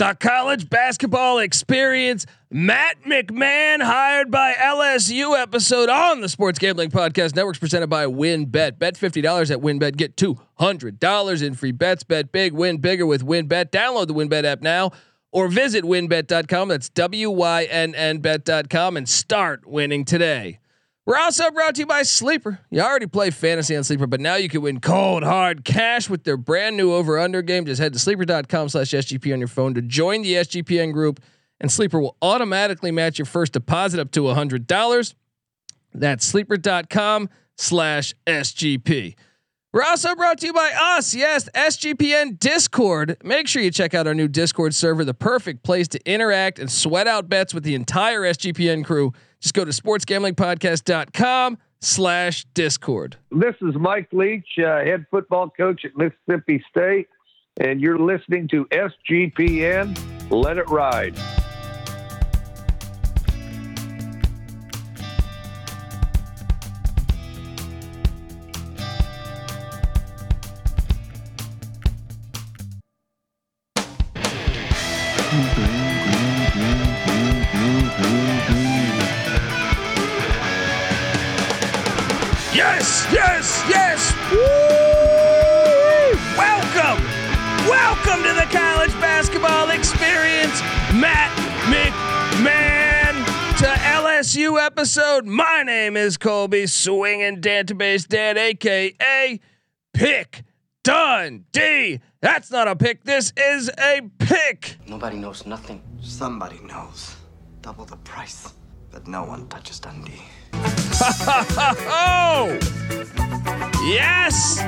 the college basketball experience. Matt McMahon hired by LSU episode on the Sports Gambling Podcast Networks presented by WynnBET. Bet fifty dollars at WynnBET. Get two hundred dollars in free bets. Bet big, win bigger with WynnBET. Download the WynnBET app now or visit wynnbet.com. That's W Y N N bet.com and start winning today. We're also brought to you by Sleeper. You already play fantasy on Sleeper, but now you can win cold hard cash with their brand new over under game. Just head to sleeper.com slash SGP on your phone to join the SGPN group, and Sleeper will automatically match your first deposit up to $100. That's sleeper.com slash SGP. We're also brought to you by us. Yes, SGPN Discord. Make sure you check out our new Discord server, the perfect place to interact and sweat out bets with the entire SGPN crew. Just go to sportsgamblingpodcast.com slash discord. This is Mike Leach, uh, head football coach at Mississippi State, and you're listening to SGPN. Let it ride. Yes, yes, yes. Woo! Welcome, welcome to the college basketball experience. Matt McMahon to LSU episode. My name is Colby Swinging Database Dan, aka Pick Dundee. That's not a pick. This is a pick. Nobody knows nothing. Somebody knows. Double the price. But no one touches Dundee. Oh, yes.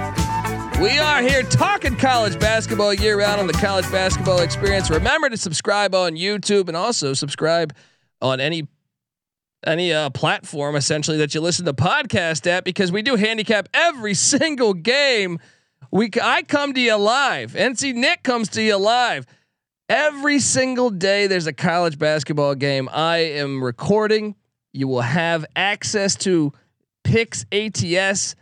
We are here talking college basketball year round on the college basketball experience. Remember to subscribe on YouTube and also subscribe on any any uh, platform essentially that you listen to podcast at because we do handicap every single game. We I come to you live. NC Nick comes to you live. Every single day there's a college basketball game. I am recording. You will have access to picks ATS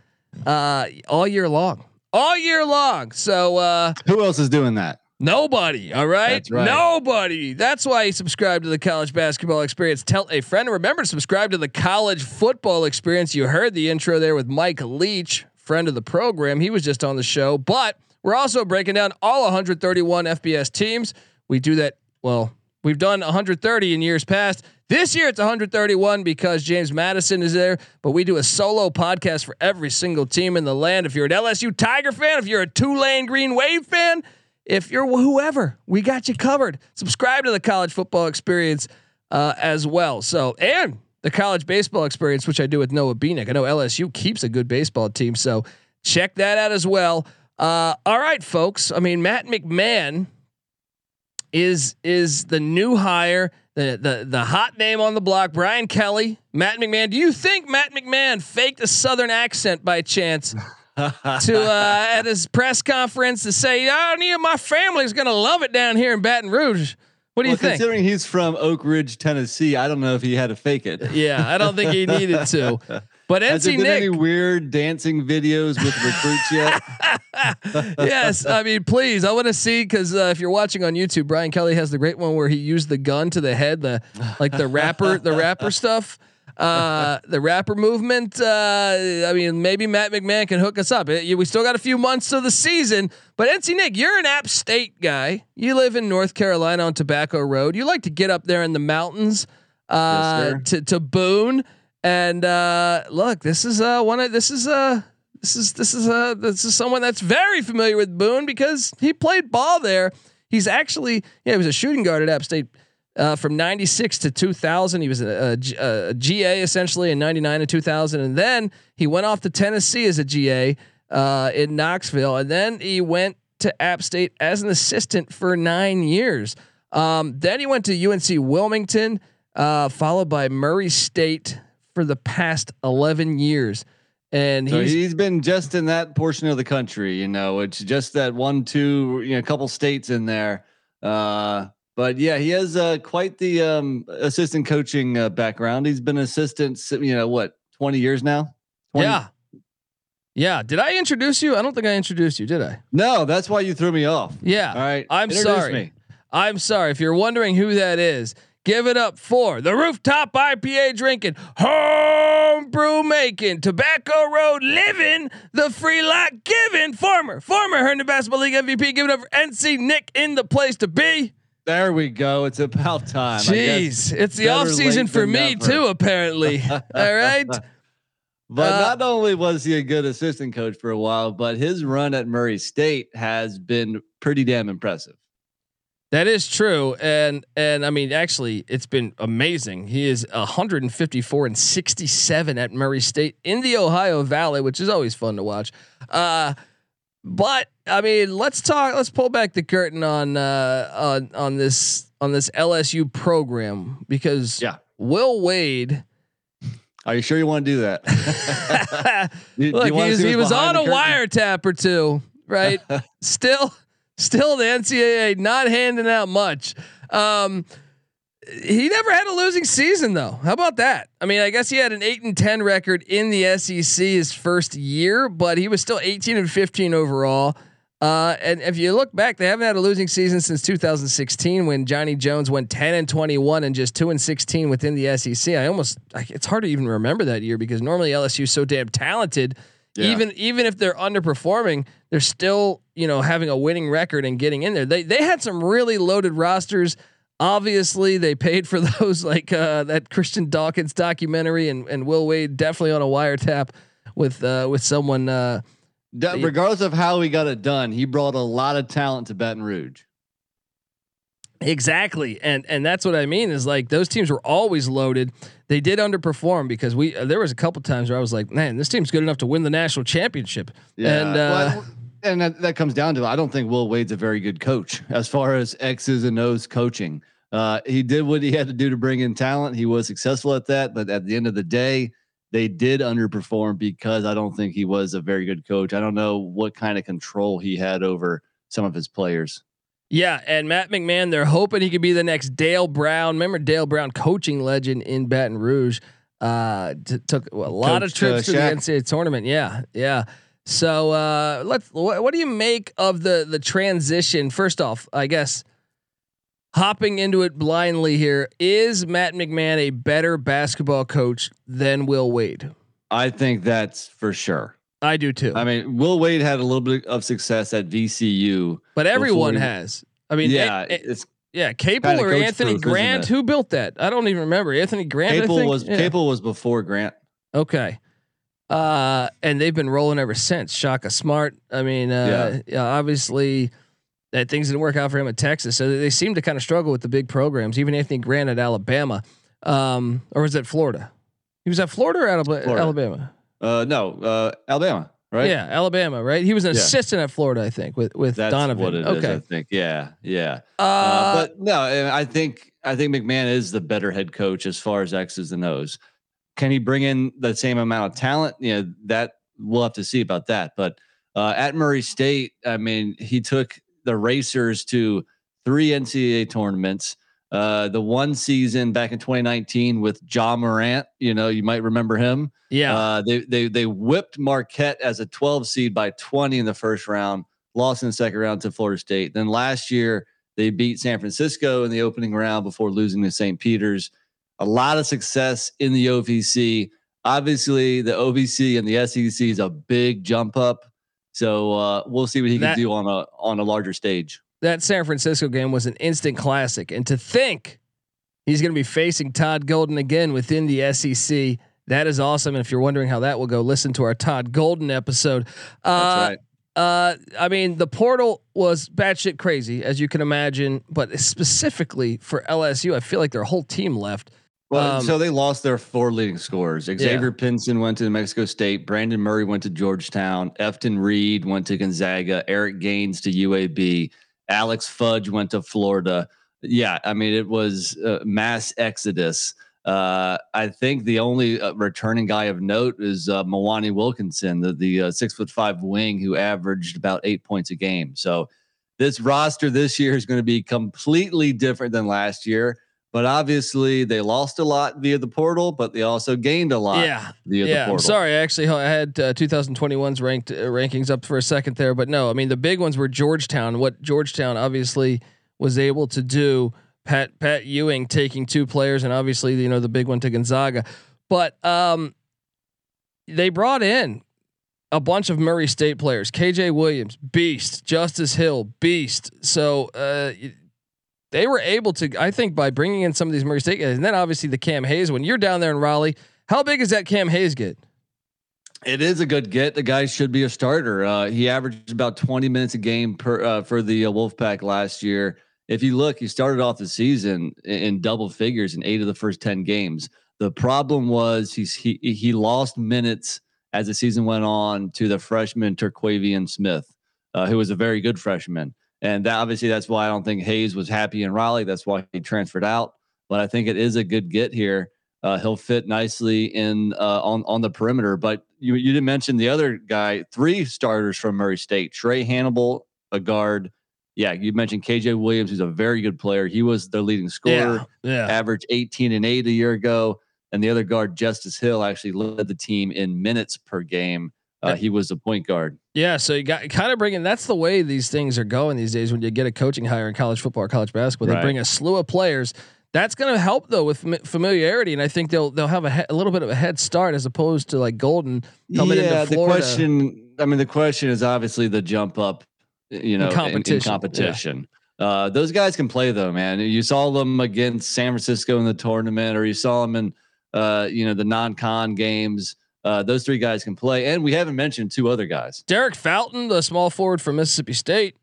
uh, all year long. All year long. So uh, Who else is doing that? Nobody. All right? That's right. Nobody. That's why you subscribe to the college basketball experience. Tell a friend. Remember to subscribe to the college football experience. You heard the intro there with Mike Leach, friend of the program. He was just on the show, but we're also breaking down all 131 FBS teams. We do that. Well, we've done 130 in years past. This year it's 131 because James Madison is there, but we do a solo podcast for every single team in the land. If you're an LSU Tiger fan, if you're a Tulane Green Wave fan, if you're whoever, we got you covered. Subscribe to the college football experience uh, as well. So, and the college baseball experience, which I do with Noah Beanick. I know LSU keeps a good baseball team, so check that out as well. Uh, all right, folks. I mean, Matt McMahon is is the new hire, the the the hot name on the block. Brian Kelly, Matt McMahon. Do you think Matt McMahon faked a Southern accent by chance? to uh, at his press conference to say, "I knew my family's gonna love it down here in Baton Rouge." What do well, you think? Considering he's from Oak Ridge, Tennessee, I don't know if he had to fake it. Yeah, I don't think he needed to. But Has there NC been any weird dancing videos with recruits yet? Yes, I mean, please, I want to see because uh, if you're watching on YouTube, Brian Kelly has the great one where he used the gun to the head, the like the rapper, the rapper stuff, uh, the rapper movement. Uh, I mean, maybe Matt McMahon can hook us up. It- we still got a few months of the season, but NC Nick, you're an App State guy. You live in North Carolina on Tobacco Road. You like to get up there in the mountains uh, sir. to to Boone. And uh, look, this is uh, one of this is uh, this is this is uh, this is someone that's very familiar with Boone because he played ball there. He's actually yeah, he was a shooting guard at App State uh, from '96 to 2000. He was a GA essentially in '99 and 2000, and then he went off to Tennessee as a GA uh, in Knoxville, and then he went to App State as an assistant for nine years. Um, then he went to UNC Wilmington, uh, followed by Murray State for the past 11 years. And So he's, he's been just in that portion of the country, you know, it's just that one, two, you know, a couple states in there. Uh, but yeah, he has uh, quite the um, assistant coaching uh, background. He's been assistant, you know, what, 20 years now? 20 yeah. Yeah. Did I introduce you? I don't think I introduced you, did I? No, that's why you threw me off. Yeah. All right. I'm introduce sorry. me. I'm sorry if you're wondering who that is. Give it up for the rooftop IPA drinking, home brew making, tobacco road living, the free lot giving, former, former Herndon Basketball League MVP. Give it up for NC Nick in the place to be. There we go. It's about time. Jeez, it's the off season for me never. too, apparently. All right. But uh, not only was he a good assistant coach for a while, but his run at Murray State has been pretty damn impressive. That is true, and and I mean, actually, it's been amazing. He is 154 and 67 at Murray State in the Ohio Valley, which is always fun to watch. Uh, but I mean, let's talk. Let's pull back the curtain on uh, on on this on this LSU program because yeah, Will Wade. Are you sure you want to do that? you, Look, he was on a wiretap or two, right? Still Still, the NCAA not handing out much. Um, he never had a losing season though. How about that? I mean, I guess he had an eight and ten record in the SEC his first year, but he was still eighteen and fifteen overall. Uh, and if you look back, they haven't had a losing season since 2016 when Johnny Jones went 10 and 21 and just two and 16 within the SEC. I almost, it's hard to even remember that year because normally LSU is so damn talented yeah. Even even if they're underperforming, they're still you know having a winning record and getting in there. They they had some really loaded rosters. Obviously, they paid for those like uh, that Christian Dawkins documentary and and Will Wade definitely on a wiretap with uh, with someone. Uh, regardless of how he got it done, he brought a lot of talent to Baton Rouge. Exactly. And and that's what I mean is like those teams were always loaded. They did underperform because we uh, there was a couple times where I was like, man, this team's good enough to win the national championship. Yeah. And uh, well, and that, that, comes down to I don't think Will Wade's a very good coach as far as X's and O's coaching. Uh, he did what he had to do to bring in talent. He was successful at that, but at the end of the day, they did underperform because I don't think he was a very good coach. I don't know what kind of control he had over some of his players. Yeah, and Matt McMahon, they're hoping he could be the next Dale Brown. Remember Dale Brown, coaching legend in Baton Rouge. Uh, t- took a lot Coach, of trips uh, to the NCAA tournament. Yeah, yeah. So uh, let's. What, what do you make of the the transition? First off, I guess hopping into it blindly here is Matt McMahon a better basketball coach than Will Wade? I think that's for sure. I do too. I mean, Will Wade had a little bit of success at VCU, but everyone he, has. I mean, yeah, it, it's yeah, Capel or Anthony proof, Grant. Who built that? I don't even remember. Anthony Grant. Capel was yeah. Capel was before Grant. Okay. Uh, and they've been rolling ever since. Shaka Smart. I mean, uh, yeah. yeah. obviously that things didn't work out for him at Texas, so they seem to kind of struggle with the big programs. Even Anthony Grant at Alabama, um, or was it Florida? He was at Florida or Alabama? Alabama. Uh, no, uh, Alabama, right? Yeah, Alabama, right? He was an yeah. assistant at Florida, I think, with with That's Donovan. Okay, is, I think. Yeah, yeah. Uh, uh, but no, I think I think McMahon is the better head coach as far as X's and O's. Can he bring in the same amount of talent? You know, that we'll have to see about that. But uh, at Murray State, I mean, he took the Racers to three NCAA tournaments. Uh, the one season back in 2019 with Ja Morant, you know, you might remember him. Yeah. Uh, they they they whipped Marquette as a 12 seed by 20 in the first round, lost in the second round to Florida State. Then last year they beat San Francisco in the opening round before losing to St. Peter's. A lot of success in the OVC. Obviously, the OVC and the SEC is a big jump up. So uh, we'll see what he that, can do on a on a larger stage that San Francisco game was an instant classic. And to think he's going to be facing Todd Golden again within the SEC, that is awesome. And if you're wondering how that will go, listen to our Todd Golden episode. Uh, That's right. Uh, I mean, the portal was batshit crazy, as you can imagine, but specifically for LSU, I feel like their whole team left. Well, um, so they lost their four leading scorers. Xavier yeah. Pinson went to New Mexico State. Brandon Murray went to Georgetown. Efton Reid went to Gonzaga. Eric Gaines to UAB. Alex Fudge went to Florida. Yeah, I mean it was mass exodus. Uh, I think the only uh, returning guy of note is uh, Wilkinson, the, the uh, six foot five wing who averaged about eight points a game. So this roster this year is going to be completely different than last year. But obviously, they lost a lot via the portal, but they also gained a lot. Yeah, via yeah. the portal. I'm sorry, I actually, I had uh, 2021's ranked uh, rankings up for a second there, but no, I mean the big ones were Georgetown. What Georgetown obviously was able to do. Pat Pat Ewing taking two players, and obviously you know the big one to Gonzaga, but um, they brought in a bunch of Murray State players. KJ Williams, beast. Justice Hill, beast. So uh, they were able to, I think, by bringing in some of these Murray State guys, and then obviously the Cam Hayes. When you're down there in Raleigh, how big is that Cam Hayes get? It is a good get. The guy should be a starter. Uh, he averaged about 20 minutes a game per uh, for the uh, Wolfpack last year. If you look, he started off the season in, in double figures in eight of the first 10 games. The problem was he's he he lost minutes as the season went on to the freshman Terquavion Smith, uh, who was a very good freshman. And that, obviously, that's why I don't think Hayes was happy in Raleigh. That's why he transferred out. But I think it is a good get here. Uh, he'll fit nicely in uh, on on the perimeter. But you you didn't mention the other guy. Three starters from Murray State: Trae Hannibal, a guard. Yeah, you mentioned KJ Williams, who's a very good player. He was their leading scorer. Yeah, yeah. Averaged 18 and 8 a year ago. And the other guard, Justice Hill, actually led the team in minutes per game. Uh, he was a point guard. Yeah, so you got kind of bringing. That's the way these things are going these days. When you get a coaching hire in college football or college basketball, they Right. bring a slew of players. That's going to help though with familiarity, and I think they'll they'll have a, he- a little bit of a head start as opposed to like Golden coming yeah, into Florida. the question. I mean, the question is obviously the jump up. You know, in- in competition, yeah. competition. Uh, those guys can play though, man. You saw them against San Francisco in the tournament, or you saw them in, uh, you know, the non-con games. Uh, those three guys can play, and we haven't mentioned two other guys. Derek Fountain, the small forward from Mississippi State.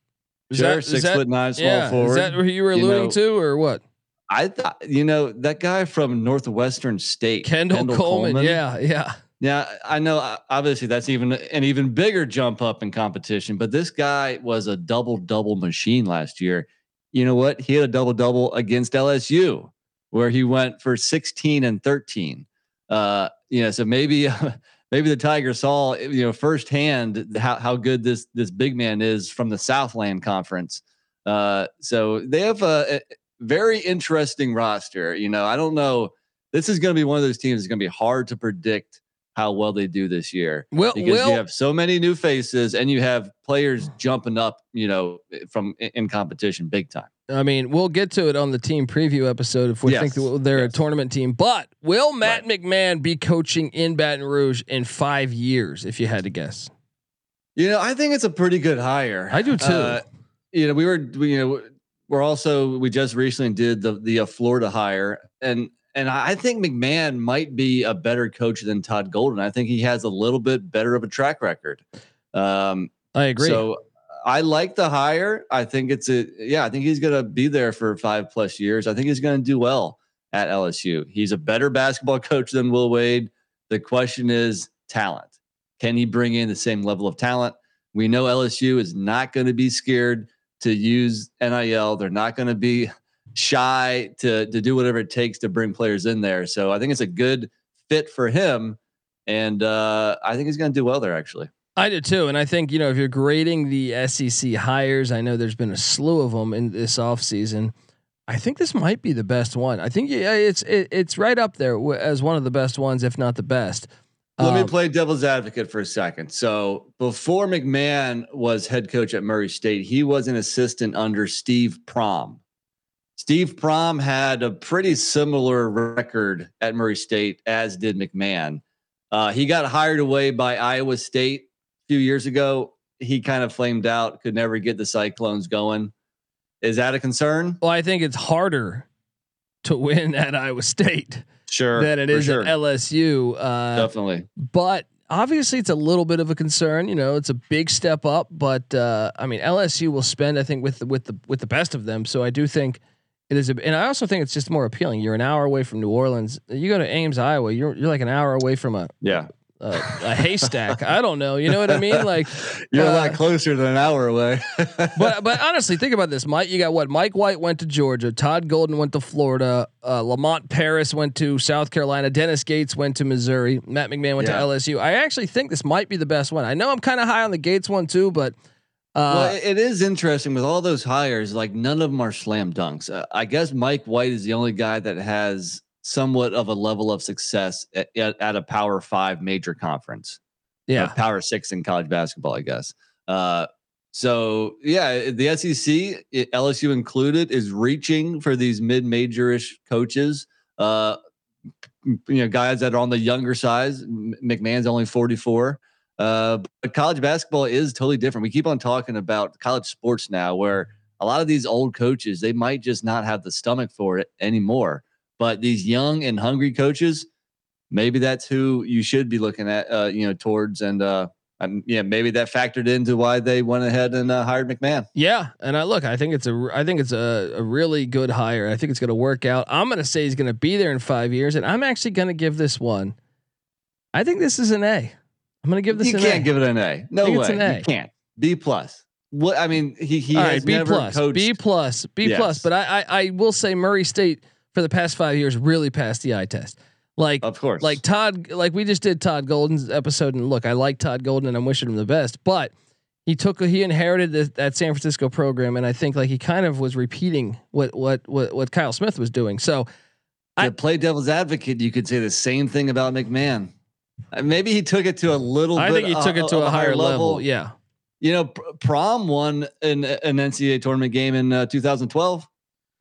Is Sure, that- six that- foot nine, small yeah, forward. Is that who you were You alluding know, to, or what? I thought, you know, that guy from Northwestern State, Kendal, Coleman. Yeah, yeah. Yeah, I know. uh, Obviously, that's even an even bigger jump up in competition. But this guy was a double double machine last year. You know what? He had a double double against LSU, where he went for sixteen and thirteen. Uh, you know, so maybe maybe the Tigers saw you know firsthand how how good this this big man is from the Southland Conference. Uh, so they have a, a very interesting roster. You know, I don't know. This is going to be one of those teams that's going to be hard to predict how well they do this year Will because Will you have so many new faces and you have players jumping up, you know, from in competition big time. I mean, we'll get to it on the team preview episode if we Yes, think they're yes. a tournament team. But will Matt McMahon be coaching in Baton Rouge in five years? If you had to guess, You know, I think it's a pretty good hire. I do too. Uh, you know, we were, we, you know, we're also we just recently did the the uh, Florida hire, and and I think McMahon might be a better coach than Todd Golden. I think he has a little bit better of a track record. Um, I agree. So I like the hire. I think it's a yeah. I think he's going to be there for five plus years. I think he's going to do well at LSU. He's a better basketball coach than Will Wade. The question is talent. Can he bring in the same level of talent? We know LSU is not going to be scared to use NIL. They're not going to be shy to to do whatever it takes to bring players in there. So I think it's a good fit for him, and uh, I think he's going to do well there. Actually. I do too, and I think you know if you're grading the SEC hires, I know there's been a slew of them in this offseason. I think this might be the best one. I think yeah, it's it, it's right up there as one of the best ones, if not the best. Let me Um, play devil's advocate for a second. So before McMahon was head coach at Murray State, he was an assistant under Steve Prohm. Steve Prohm had a pretty similar record at Murray State as did McMahon. Uh, he got hired away by Iowa State a few years ago. He kind of flamed out, could never get the Cyclones going. Is that a concern? Well, I think it's harder to win at Iowa State Sure. than it is sure. at LSU. Uh, Definitely. but obviously, it's a little bit of a concern. You know, it's a big step up, but uh, I mean, LSU will spend, I think, with the, with the with the best of them. So I do think it is, a, and I also think it's just more appealing. You're an hour away from New Orleans. You go to Ames, Iowa. You're you're like an hour away from a Yeah. a, a haystack. I don't know. You know what I mean? Like, You're a Uh, lot closer than an hour away. but but honestly, think about this, Mike. You got what? Mike White went to Georgia. Todd Golden went to Florida. Uh, Lamont Paris went to South Carolina. Dennis Gates went to Missouri. Matt McMahon went Yeah. to LSU. I actually think this might be the best one. I know I'm kind of high on the Gates one too, but well, uh, it- it is interesting with all those hires. Like none of them are slam dunks. Uh, I guess Mike White is the only guy that has somewhat of a level of success at, at, at a Power Five major conference. yeah, Power Six in college basketball, I guess. Uh, So yeah, the SEC, LSU included, is reaching for these mid-majorish coaches. Uh, you know, guys that are on the younger size. McMahon's only 44. Uh, but college basketball is totally different. We keep on talking about college sports now, where a lot of these old coaches they might just not have the stomach for it anymore. But these young and hungry coaches, maybe that's who you should be looking at. Uh, you know, towards and uh, um, yeah, maybe that factored into why they went ahead and uh, hired McMahon. Yeah, and I look, I think it's a, I think it's a, a really good hire. I think it's going to work out. I'm going to say he's going to be there in five years, and I'm actually going to give this one. I think this is an A. I'm going to give this. You can't a. give it an A. No way. A. You can't. B plus. What I mean, he he All has right, B never plus, coached. B plus, B yes. plus. But I, I I will say Murray State for the past five years really passed the eye test. Like, of course, like Todd, like we just did Todd Golden's episode, and look, I like Todd Golden, and I'm wishing him the best. But he took, he inherited the, that San Francisco program, and I think like he kind of was repeating what what what what Kyle Smith was doing. So, to I play devil's advocate, you could say the same thing about McMahon. Uh, maybe he took it to a little. I bit, think he took it to a, a higher level. level. Yeah. You know, Prohm won an, an NCAA tournament game in uh, 2012.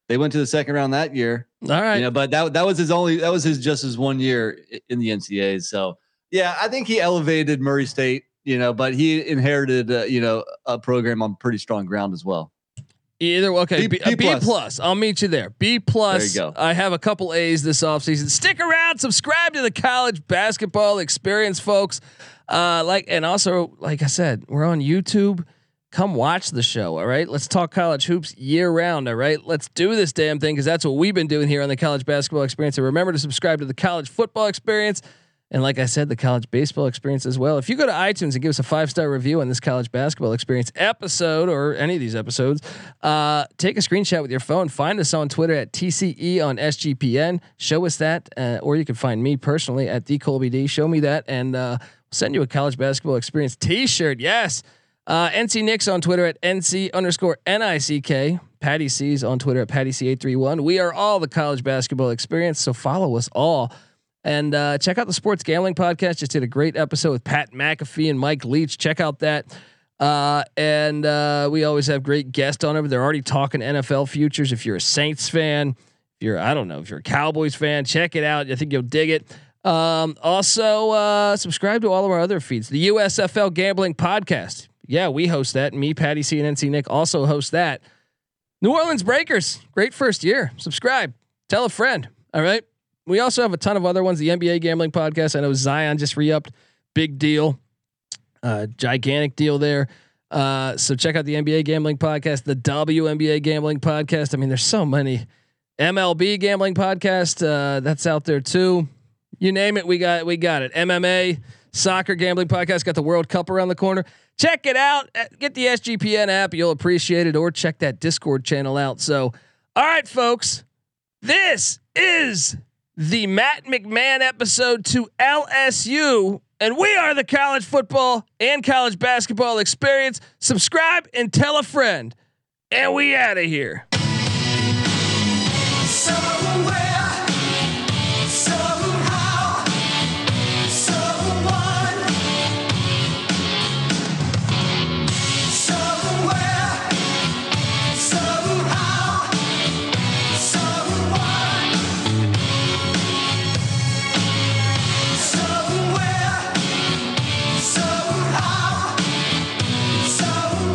They went to the second round that year. All right. You know, but that that was his only that was his just his one year in the NCAAs. So yeah, I think he elevated Murray State. You know, but he inherited uh, you know a program on pretty strong ground as well. Either okay, B, B, B, plus. plus. I'll meet you there. B plus. There you go. I have a couple A's this offseason. Stick around, subscribe to the college basketball experience, folks. Uh, like and also, like I said, we're on YouTube come watch the show. All right. Let's talk college hoops year round. All right. Let's do this damn thing because that's what we've been doing here on the college basketball experience. And remember to subscribe to the college football experience. And like I said, the college baseball experience as well. If you go to iTunes and give us a five star review on this college basketball experience episode or any of these episodes, uh, take a screenshot with your phone. Find us on Twitter at TCE on SGPN. Show us that, uh, or you can find me personally at D Colby D. Show me that, and uh, send you a college basketball experience T-shirt. Yes. Uh, NC Nicks on Twitter at NC underscore NICK. Patty C's on Twitter at Patty C831. We are all the college basketball experience, so follow us all. And uh, check out the Sports Gambling Podcast. Just did a great episode with Pat McAfee and Mike Leach. Check out that. Uh, and uh, we always have great guests on over. They're already talking NFL futures. If you're a Saints fan, if you're I don't know if you're a Cowboys fan, check it out. I think you'll dig it. Um, also, uh, subscribe to all of our other feeds. The USFL Gambling Podcast yeah, we host that. Me, Patty C, and NC Nick also host that. New Orleans Breakers, great first year. Subscribe, tell a friend. All right. We also have a ton of other ones. The NBA Gambling Podcast. I know Zion just re-upped. Big deal. Uh, gigantic deal there. Uh, so check out the NBA Gambling Podcast, the WNBA Gambling Podcast. I mean, there's so many. MLB Gambling Podcast. Uh, that's out there too. You name it, we got we got it. MMA, Soccer Gambling Podcast. Got the World Cup around the corner. Check it out. Get the SGPN app. You'll appreciate it. Or check that Discord channel out. So, all right, folks, this is the Matt McMahon episode to LSU. And we are the college football and college basketball experience. Subscribe and tell a friend. And we out of here.